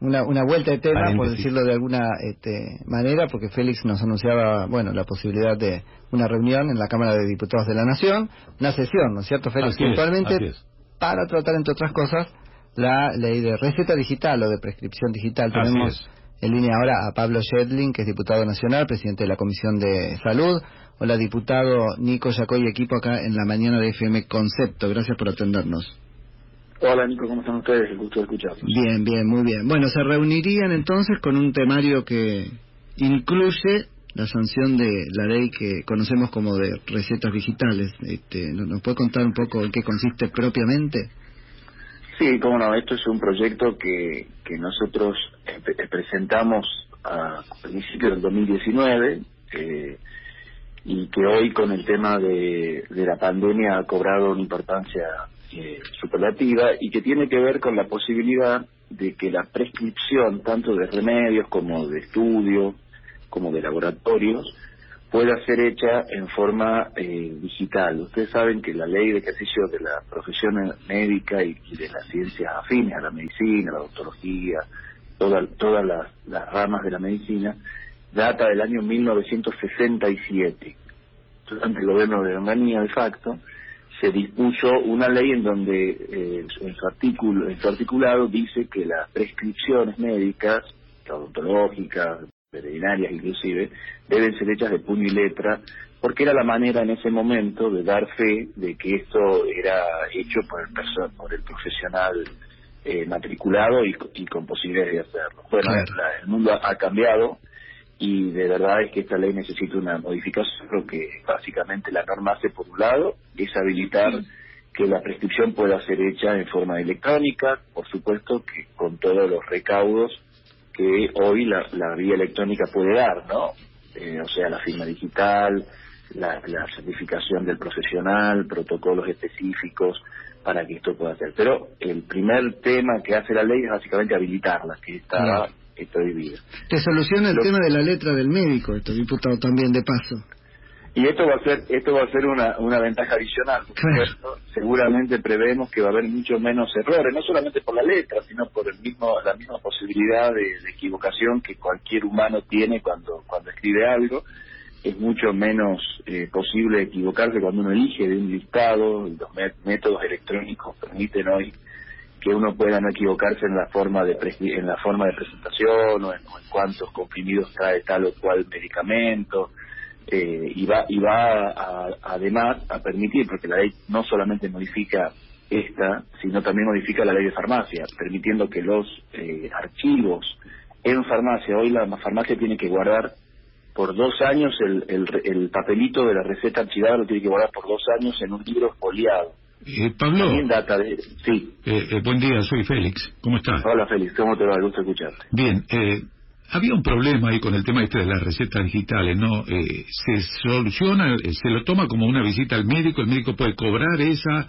una, una vuelta de tema, por decirlo de alguna este, manera, porque Félix nos anunciaba, bueno, la posibilidad de una reunión en la Cámara de Diputados de la Nación, una sesión, ¿no es cierto, Félix? Puntualmente, para tratar, entre otras cosas, la ley de receta digital o de prescripción digital. Tenemos en línea ahora a Pablo Shedlin, que es diputado nacional, presidente de la Comisión de Salud. Hola, diputado Nico Yacoy, equipo acá en la mañana de FM Concepto. Gracias por atendernos. Hola Nico, ¿cómo están ustedes? El gusto de escucharlos. Bien, bien, muy bien. Bueno, se reunirían entonces con un temario que incluye la sanción de la ley que conocemos como de recetas digitales. Este, ¿Nos puede contar un poco en qué consiste propiamente? Sí, cómo no, esto es un proyecto que, que nosotros presentamos a principios del 2019 eh, y que hoy con el tema de, de la pandemia ha cobrado una importancia eh, superlativa y que tiene que ver con la posibilidad de que la prescripción tanto de remedios como de estudios como de laboratorios pueda ser hecha en forma eh, digital. Ustedes saben que la ley de ejercicio de la profesión médica y, de las ciencias afines a la medicina, la odontología, todas las, las ramas de la medicina, data del año 1967. Durante el gobierno de Onganía, de facto, se dispuso una ley en donde eh, en, su artículo, en su articulado dice que las prescripciones médicas, odontológicas, veterinarias inclusive, deben ser hechas de puño y letra, porque era la manera en ese momento de dar fe de que esto era hecho por el, por el profesional eh, matriculado y, con posibilidades de hacerlo. Bueno, el mundo ha cambiado y de verdad es que esta ley necesita una modificación, porque básicamente la norma hace por un lado es habilitar que la prescripción pueda ser hecha en forma electrónica, por supuesto que con todos los recaudos que hoy la, vía electrónica puede dar, ¿no? Eh, o sea, la firma digital, la, certificación del profesional, protocolos específicos para que esto pueda ser. Pero el primer tema que hace la ley es básicamente habilitarla, que está está vivida. Te soluciona el tema de la letra del médico, esto diputado también de paso. Y esto va a ser esto va a ser una, una ventaja adicional. Seguramente prevemos que va a haber mucho menos errores, no solamente por la letra, sino por el mismo la misma posibilidad de, equivocación que cualquier humano tiene cuando cuando escribe algo. Es mucho menos eh, posible equivocarse cuando uno elige de un listado. Los métodos electrónicos permiten hoy que uno pueda no equivocarse en la forma de en la forma de presentación o en, cuántos comprimidos trae tal o cual medicamento eh, y va y va además a permitir porque la ley no solamente modifica esta sino también modifica la ley de farmacia permitiendo que los eh, archivos en farmacia hoy la farmacia tiene que guardar por dos años el, el, el papelito de la receta archivada lo tiene que guardar por dos años en un libro foliado eh, Pablo. Sí. Eh, eh, buen día, soy Félix. ¿Cómo estás? Hola, Félix. ¿Cómo te va? Gusto escucharte. Bien. Eh, había un problema ahí con el tema este de las recetas digitales, ¿no? Eh, se soluciona, se lo toma como una visita al médico, el médico puede cobrar esa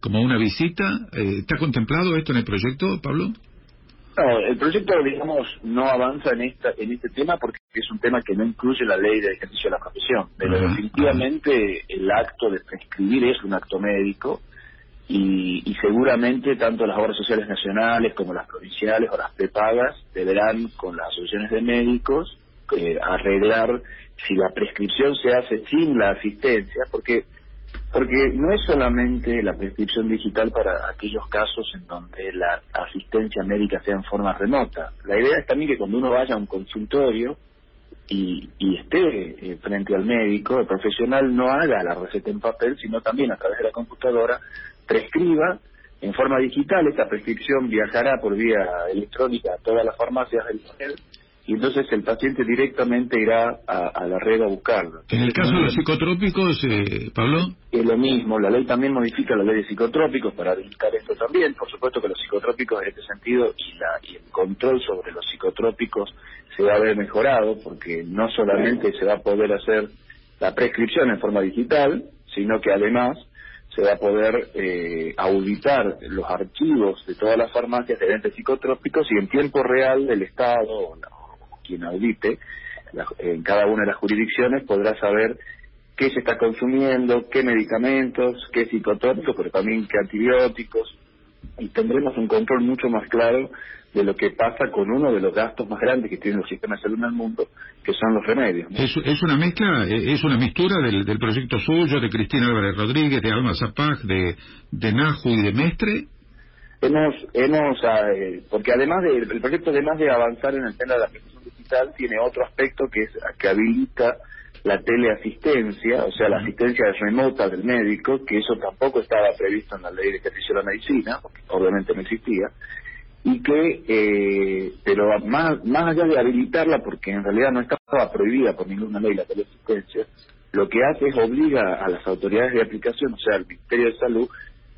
como una visita. ¿Está contemplado esto en el proyecto, Pablo? No, el proyecto, digamos, no avanza en esta en este tema porque es un tema que no incluye la ley de ejercicio de la profesión. Pero definitivamente el acto de prescribir es un acto médico y, seguramente tanto las obras sociales nacionales como las provinciales o las prepagas deberán, con las asociaciones de médicos, eh, arreglar si la prescripción se hace sin la asistencia, porque porque no es solamente la prescripción digital para aquellos casos en donde la asistencia médica sea en forma remota. La idea es también que cuando uno vaya a un consultorio y, y esté eh, frente al médico, el profesional no haga la receta en papel, sino también a través de la computadora prescriba en forma digital, esta prescripción viajará por vía electrónica a todas las farmacias del país y entonces el paciente directamente irá a, la red a buscarlo. En el caso de los psicotrópicos, eh, Pablo. Es lo mismo, la ley también modifica la ley de psicotrópicos para dedicar esto también. Por supuesto que los psicotrópicos en este sentido y, la, y el control sobre los psicotrópicos se va a ver mejorado porque no solamente se va a poder hacer la prescripción en forma digital, sino que además se va a poder eh, auditar los archivos de todas las farmacias de entes psicotrópicos y en tiempo real el Estado o, quien audite en cada una de las jurisdicciones podrá saber qué se está consumiendo, qué medicamentos, qué psicotrópicos, pero también qué antibióticos, y tendremos un control mucho más claro de lo que pasa con uno de los gastos más grandes que tienen los sistemas de salud en el mundo, que son los remedios. Es, una mezcla, eh, es una mistura del, proyecto suyo, de Cristina Álvarez Rodríguez, de Alma Zapag, de, de Naju y de Mestre. Hemos, hemos eh, porque además del el proyecto, además de avanzar en el tema de la prescripción digital, tiene otro aspecto que es que habilita la teleasistencia, o sea, la asistencia remota del médico, que eso tampoco estaba previsto en la ley de ejercicio de la medicina, porque obviamente no existía, y que, eh, pero más, más allá de habilitarla, porque en realidad no estaba prohibida por ninguna ley la teleasistencia, lo que hace es obliga a las autoridades de aplicación, o sea, al Ministerio de Salud,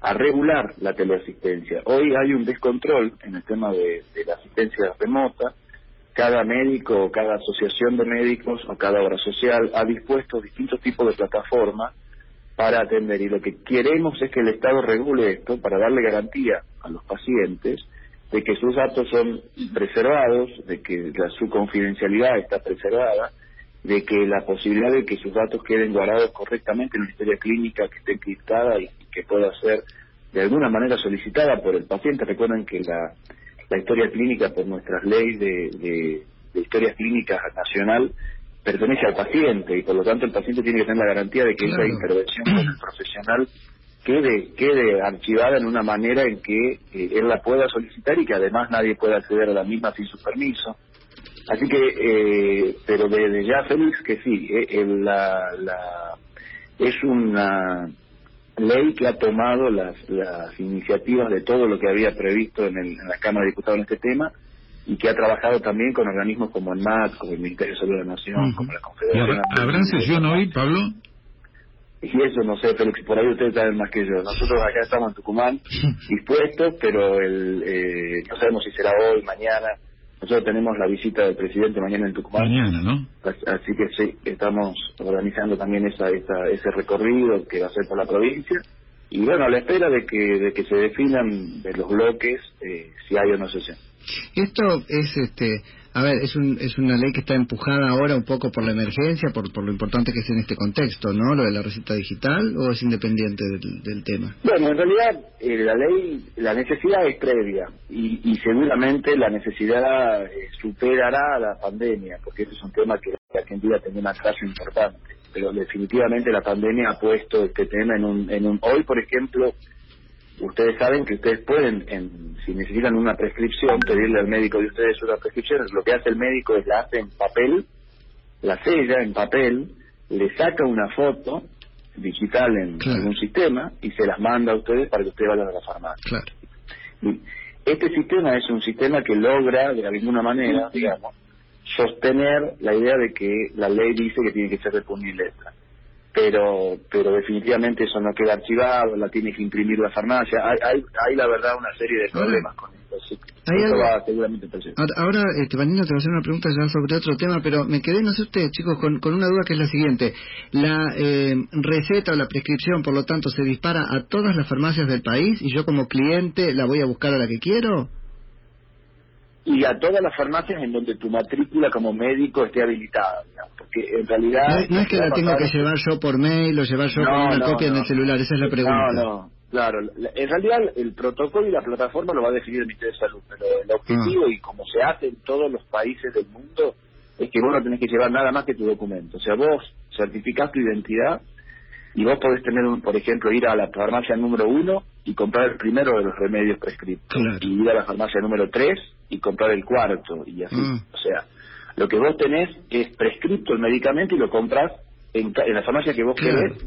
a regular la teleasistencia. Hoy hay un descontrol en el tema de, de la asistencia remota, cada médico o cada asociación de médicos o cada obra social ha dispuesto distintos tipos de plataformas para atender y lo que queremos es que el Estado regule esto para darle garantía a los pacientes de que sus datos son preservados, de que su confidencialidad está preservada, de que la posibilidad de que sus datos queden guardados correctamente en una historia clínica que esté encriptada y, que pueda ser de alguna manera solicitada por el paciente. Recuerden que la, la historia clínica por nuestras leyes de, de, de historia clínica nacional pertenece al paciente y por lo tanto el paciente tiene que tener la garantía de que esa intervención con el profesional quede quede archivada en una manera en que eh, él la pueda solicitar y que además nadie pueda acceder a la misma sin su permiso. Así que, eh, pero desde ya, Félix, que sí, eh, la, la, es una ley que ha tomado las, las iniciativas de todo lo que había previsto en, el, en la Cámara de Diputados en este tema y que ha trabajado también con organismos como el MAT, como el Ministerio de Salud de la Nación, como la Confederación. ¿Habrán sesión hoy, Pablo? Y eso no sé, Félix, por ahí ustedes saben más que yo. Nosotros acá estamos en Tucumán dispuestos, pero el, eh, no sabemos si será hoy, mañana. Nosotros tenemos la visita del presidente mañana en Tucumán. Mañana, ¿no? Así que sí, estamos organizando también esa, esa, ese recorrido que va a ser por la provincia. Y bueno, a la espera de que, de que se definan de los bloques eh, si hay o no sesión. Esto es este a ver, es, un, es una ley que está empujada ahora un poco por la emergencia, por, lo importante que es en este contexto, ¿no? Lo de la receta digital, o es independiente del, tema? Bueno, en realidad eh, la ley, la necesidad es previa y, seguramente la necesidad eh, superará a la pandemia, porque ese es un tema que Argentina tiene una clase importante. Pero definitivamente la pandemia ha puesto este tema en un, en un hoy, por ejemplo, ustedes saben que ustedes pueden, en, si necesitan una prescripción, pedirle al médico de ustedes una prescripción. Lo que hace el médico es la hace en papel, la sella en papel, le saca una foto digital en algún sistema y se las manda a ustedes para que ustedes vayan a la farmacia. este sistema es un sistema que logra, de alguna manera, digamos, sostener la idea de que la ley dice que tiene que ser de puño y letra pero pero definitivamente eso no queda archivado, la tiene que imprimir la farmacia. Hay, hay, hay la verdad una serie de problemas con esto. Así eso va seguramente Ahora, este, te voy a hacer una pregunta ya sobre otro tema, pero me quedé, no sé ustedes, chicos, con, con una duda que es la siguiente. La eh, receta o la prescripción, por lo tanto, se dispara a todas las farmacias del país y yo como cliente la voy a buscar a la que quiero y a todas las farmacias en donde tu matrícula como médico esté habilitada, porque en realidad... No, es que la tengo que llevar yo por mail o llevar yo con una copia en el celular, esa es la pregunta. No, no, claro. En realidad el protocolo y la plataforma lo va a definir el Ministerio de Salud, pero el objetivo ah. y como se hace en todos los países del mundo es que vos no tenés que llevar nada más que tu documento. O sea, vos certificás tu identidad y vos podés tener, un, por ejemplo, ir a la farmacia número uno y comprar el primero de los remedios prescritos. Y ir a la farmacia número tres y comprar el cuarto y así. Mm. O sea, lo que vos tenés es prescripto el medicamento y lo compras en, en la farmacia que vos querés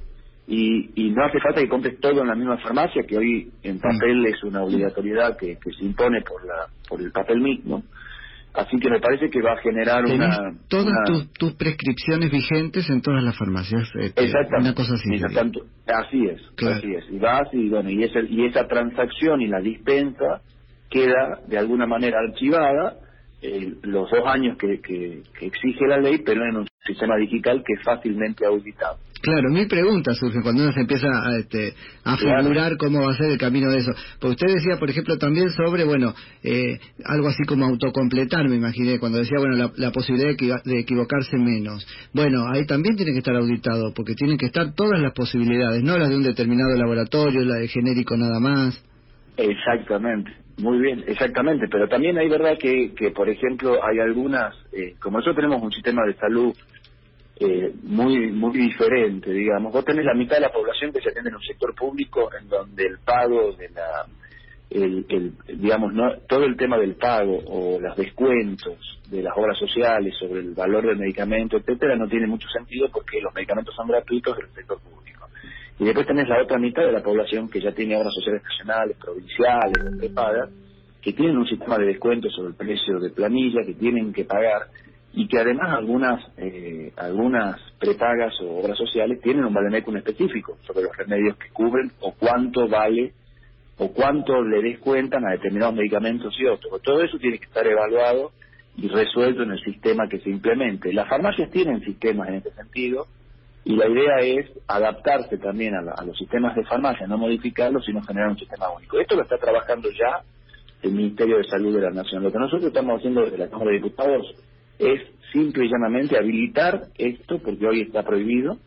y, y no hace falta que compres todo en la misma farmacia, que hoy en papel es una obligatoriedad que, que se impone por, la, por el papel mismo. Así que me parece que va a generar una... Todas Tus, prescripciones vigentes en todas las farmacias. Este, Exactamente. Una cosa así. así es, así es. Y vas y, bueno, y, y esa transacción y la dispensa queda de alguna manera archivada eh, los dos años que, que, exige la ley, pero en un sistema digital que es fácilmente auditado. Claro, mil preguntas surgen cuando uno se empieza a, este, a figurar cómo va a ser el camino de eso. Pues usted decía, por ejemplo, también sobre, bueno, eh, algo así como autocompletar, me imaginé, cuando decía, bueno, la, la posibilidad de, de, equivocarse menos. Bueno, ahí también tiene que estar auditado, porque tienen que estar todas las posibilidades, no las de un determinado laboratorio, la de genérico nada más. Exactamente, muy bien, exactamente, pero también hay verdad que, que por ejemplo, hay algunas, eh, como nosotros tenemos un sistema de salud eh, muy muy diferente, digamos, vos tenés la mitad de la población que se atiende en un sector público en donde el pago de la el, el, digamos, no, todo el tema del pago o los descuentos de las obras sociales sobre el valor del medicamento, etcétera, no tiene mucho sentido porque los medicamentos son gratuitos del sector público. Y después tenés la otra mitad de la población que ya tiene obras sociales nacionales, provinciales, prepagas, que tienen un sistema de descuentos sobre el precio de planilla, que tienen que pagar y que además algunas eh, algunas prepagas o obras sociales tienen un valemecum específico sobre los remedios que cubren o cuánto vale o cuánto le descuentan a determinados medicamentos y otros. Todo eso tiene que estar evaluado y resuelto en el sistema que se implemente. Las farmacias tienen sistemas en este sentido y la idea es adaptarse también a, los sistemas de farmacia, no modificarlos, sino generar un sistema único. Esto lo está trabajando ya el Ministerio de Salud de la Nación. Lo que nosotros estamos haciendo desde la Cámara de Diputados es simple y llanamente habilitar esto, porque hoy está prohibido,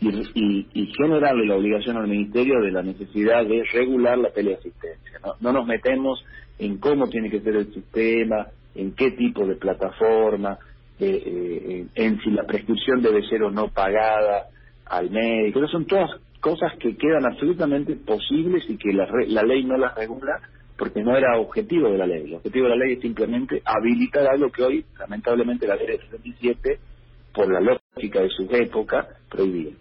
y, y, generarle la obligación al Ministerio de la necesidad de regular la teleasistencia. No, no nos metemos en cómo tiene que ser el sistema, en qué tipo de plataforma, eh, eh, en si la prescripción debe ser o no pagada al médico. Son todas cosas que quedan absolutamente posibles y que la, la ley no las regula porque no era objetivo de la ley. El objetivo de la ley es simplemente habilitar algo que hoy, lamentablemente, la ley de 77, por la lógica de su época, prohibía.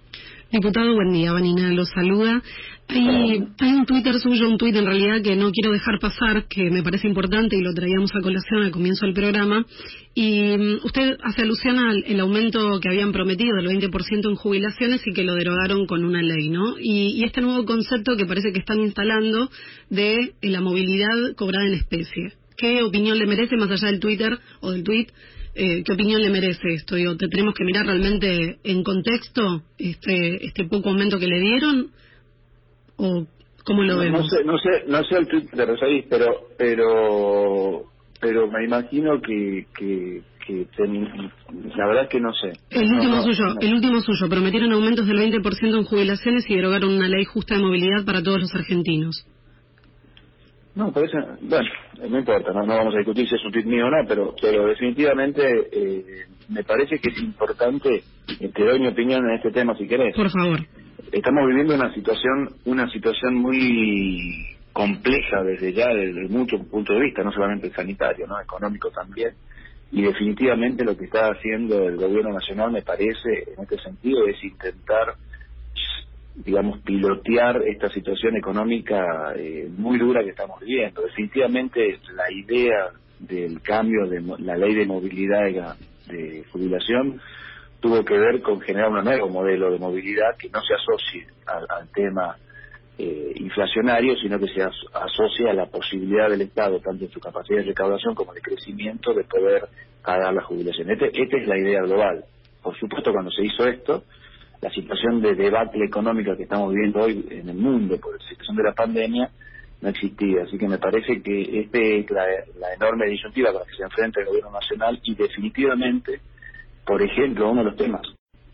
Diputado, buen día. Vanina lo saluda. Hay, un Twitter suyo, un tuit en realidad que no quiero dejar pasar, que me parece importante y lo traíamos a colación al comienzo del programa. Y mm, usted hace alusión al el aumento que habían prometido del 20% en jubilaciones y que lo derogaron con una ley, ¿no? Y, y este nuevo concepto que parece que están instalando de eh, la movilidad cobrada en especie. ¿Qué opinión le merece, más allá del Twitter o del tweet, eh, ¿qué opinión le merece esto? Digo, ¿te tenemos que mirar realmente en contexto este, este poco aumento que le dieron? ¿O cómo lo vemos? No sé, no sé, no sé el tweet de Rosaís, pero, pero, pero me imagino que, que, que la verdad es que no sé. El último suyo, el último suyo, prometieron aumentos del 20% en jubilaciones y derogaron una ley justa de movilidad para todos los argentinos. No, parece, bueno, no importa, no, vamos a discutir si es un tweet mío o no, pero, pero definitivamente eh, me parece que es importante, eh, te doy mi opinión en este tema si querés. Por favor. Estamos viviendo una situación, una situación muy compleja desde ya, desde muchos puntos de vista, no solamente sanitario, no económico también, y definitivamente lo que está haciendo el gobierno nacional me parece en este sentido es intentar digamos, pilotear esta situación económica eh, muy dura que estamos viviendo. Definitivamente la idea del cambio de la ley de movilidad de jubilación tuvo que ver con generar un nuevo modelo de movilidad que no se asocie al, tema eh, inflacionario, sino que se asocie a la posibilidad del Estado, tanto en su capacidad de recaudación como de crecimiento, de poder pagar la jubilación. Este, esta es la idea global. Por supuesto, cuando se hizo esto, la situación de debate económica que estamos viviendo hoy en el mundo por la situación de la pandemia no existía. Así que me parece que esta es la, enorme disyuntiva con la que se enfrenta el gobierno nacional y definitivamente, por ejemplo, uno de los temas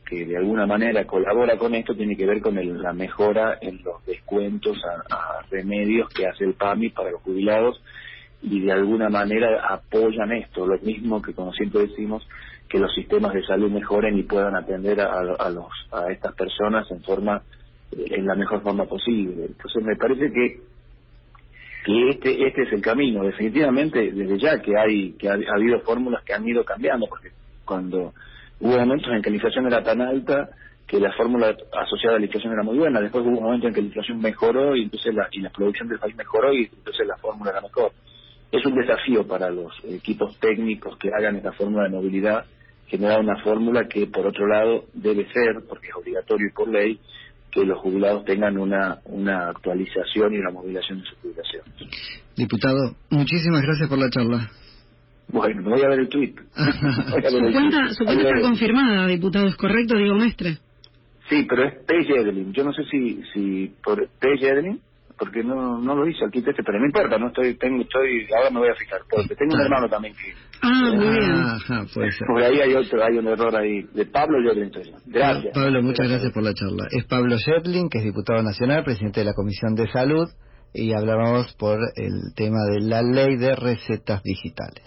que de alguna manera colabora con esto tiene que ver con la mejora en los descuentos a, remedios que hace el PAMI para los jubilados y de alguna manera apoyan esto, lo mismo que como siempre decimos, que los sistemas de salud mejoren y puedan atender a, a, los, a estas personas en forma eh, en la mejor forma posible. Entonces me parece que que este este es el camino. Definitivamente desde ya que hay que ha, habido fórmulas que han ido cambiando porque cuando hubo momentos en que la inflación era tan alta que la fórmula asociada a la inflación era muy buena. Después hubo un momento en que la inflación mejoró y entonces la y la producción del país mejoró y entonces la fórmula era mejor. Es un desafío para los equipos técnicos que hagan esta fórmula de movilidad generar una fórmula que, por otro lado, debe ser, porque es obligatorio y por ley, que los jubilados tengan una, una actualización y una movilización de su jubilación. Diputado, muchísimas gracias por la charla. Bueno, me voy a ver el tuit. su cuenta, su cuenta está confirmada, diputado, ¿es correcto, Diego Mestre? Sí, pero es P. Yedelin. Yo no sé si, si por P. porque no no lo hice al kit este, pero no importa, no estoy, tengo, estoy, ahora me voy a fijar, porque tengo un hermano también que... Ah, muy bien. Ajá, puede ser. Por ahí hay otro, hay un error ahí, de Pablo Yodlin. Gracias. Pablo, muchas gracias por la charla. Es Pablo Yodlin, que es diputado nacional, presidente de la Comisión de Salud, y hablábamos por el tema de la ley de recetas digitales.